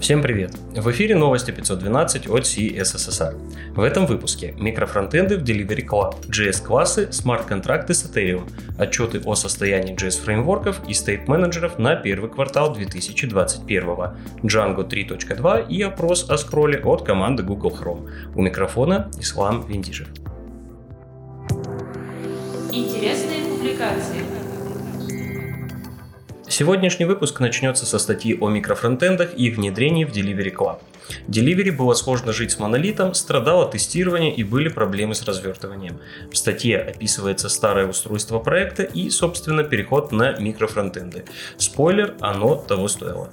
Всем привет! В эфире новости 512 от CSSR. В этом выпуске микрофронтенды в Delivery Club, JS-классы, смарт-контракты с Ethereum, отчеты о состоянии JS-фреймворков и стейт-менеджеров на первый квартал 2021, Django 3.2 и опрос о скролле от команды Google Chrome. У микрофона Ислам Виндижев. Интересные публикации. Сегодняшний выпуск начнется со статьи о микрофронтендах и их внедрении в Delivery Club. Delivery было сложно жить с монолитом, страдало тестирование и были проблемы с развертыванием. В статье описывается старое устройство проекта и, собственно, переход на микрофронтенды. Спойлер, оно того стоило.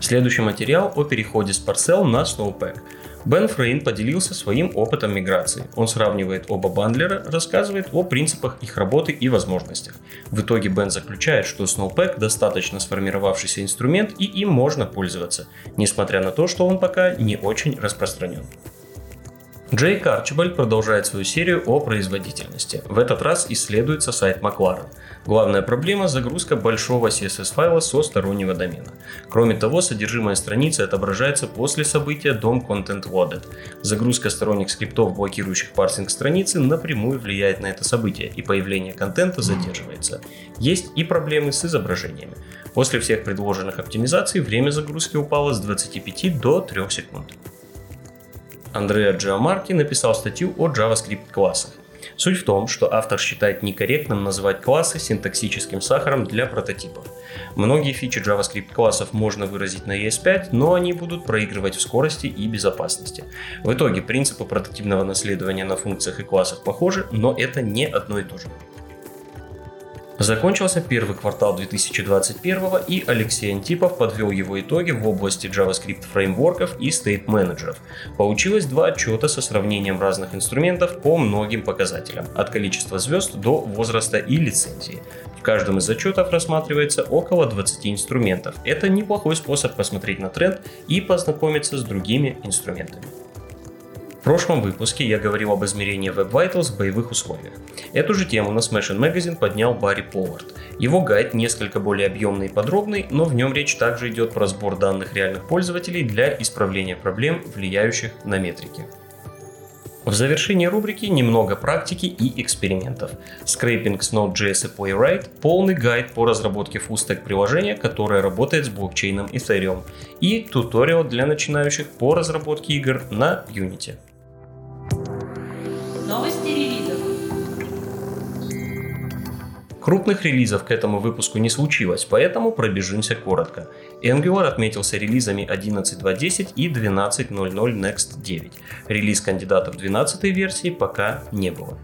Следующий материал о переходе с Parcel на Snowpack – Бен Фрейн поделился своим опытом миграции. Он сравнивает оба бандлера, рассказывает о принципах их работы и возможностях. В итоге Бен заключает, что Snowpack достаточно сформировавшийся инструмент и им можно пользоваться, несмотря на то, что он пока не очень распространен. Джейк Арчибальд продолжает свою серию о производительности. В этот раз исследуется сайт Макларен. Главная проблема – загрузка большого CSS-файла со стороннего домена. Кроме того, содержимое страницы отображается после события DOM Content Loaded. Загрузка сторонних скриптов, блокирующих парсинг страницы, напрямую влияет на это событие, и появление контента задерживается. Есть и проблемы с изображениями. После всех предложенных оптимизаций время загрузки упало с 25 до 3 секунд. Андреа Джиамарки написал статью о JavaScript классах. Суть в том, что автор считает некорректным называть классы синтаксическим сахаром для прототипов. Многие фичи JavaScript классов можно выразить на ES5, но они будут проигрывать в скорости и безопасности. В итоге принципы прототипного наследования на функциях и классах похожи, но это не одно и то же. Закончился первый квартал 2021 и Алексей Антипов подвел его итоги в области JavaScript фреймворков и стейт менеджеров. Получилось два отчета со сравнением разных инструментов по многим показателям, от количества звезд до возраста и лицензии. В каждом из отчетов рассматривается около 20 инструментов. Это неплохой способ посмотреть на тренд и познакомиться с другими инструментами. В прошлом выпуске я говорил об измерении Web Vitals в боевых условиях. Эту же тему на Smash Magazine поднял Барри Повард. Его гайд несколько более объемный и подробный, но в нем речь также идет про сбор данных реальных пользователей для исправления проблем, влияющих на метрики. В завершении рубрики немного практики и экспериментов. Скрейпинг с Node.js и Playwright, полный гайд по разработке фустек приложения, которое работает с блокчейном Ethereum, и туториал для начинающих по разработке игр на Unity. Новости релизов. Крупных релизов к этому выпуску не случилось, поэтому пробежимся коротко. Angular отметился релизами 11.2.10 и 12.0.0 Next 9. Релиз кандидатов 12 версии пока не было.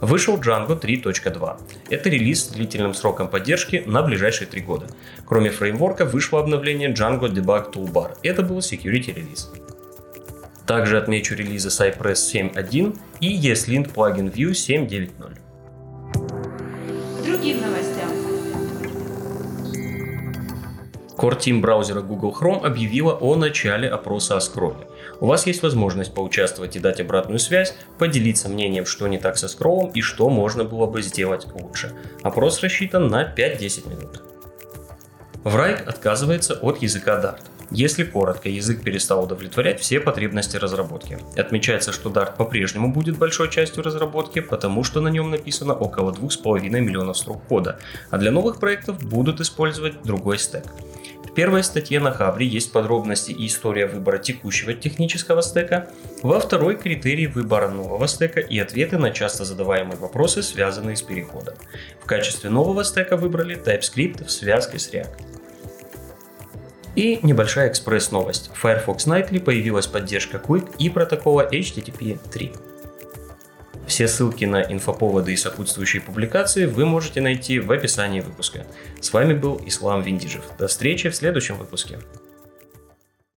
Вышел Django 3.2. Это релиз с длительным сроком поддержки на ближайшие три года. Кроме фреймворка вышло обновление Django Debug Toolbar. Это был security релиз. Также отмечу релизы Cypress 7.1 и ESLint Plugin View 7.9.0. Другим новостям. Core Team браузера Google Chrome объявила о начале опроса о скролле. У вас есть возможность поучаствовать и дать обратную связь, поделиться мнением, что не так со скроллом и что можно было бы сделать лучше. Опрос рассчитан на 5-10 минут. Врайк отказывается от языка Dart. Если коротко, язык перестал удовлетворять все потребности разработки. Отмечается, что Dart по-прежнему будет большой частью разработки, потому что на нем написано около 2,5 миллионов строк кода, а для новых проектов будут использовать другой стек. В первой статье на Хабре есть подробности и история выбора текущего технического стека, во второй критерии выбора нового стека и ответы на часто задаваемые вопросы, связанные с переходом. В качестве нового стека выбрали TypeScript в связке с React. И небольшая экспресс-новость. В Firefox Nightly появилась поддержка Quick и протокола HTTP 3. Все ссылки на инфоповоды и сопутствующие публикации вы можете найти в описании выпуска. С вами был Ислам Виндижев. До встречи в следующем выпуске.